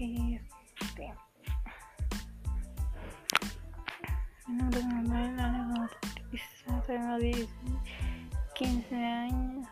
Este. Mi nombre es Manuel Alejandro 15 años.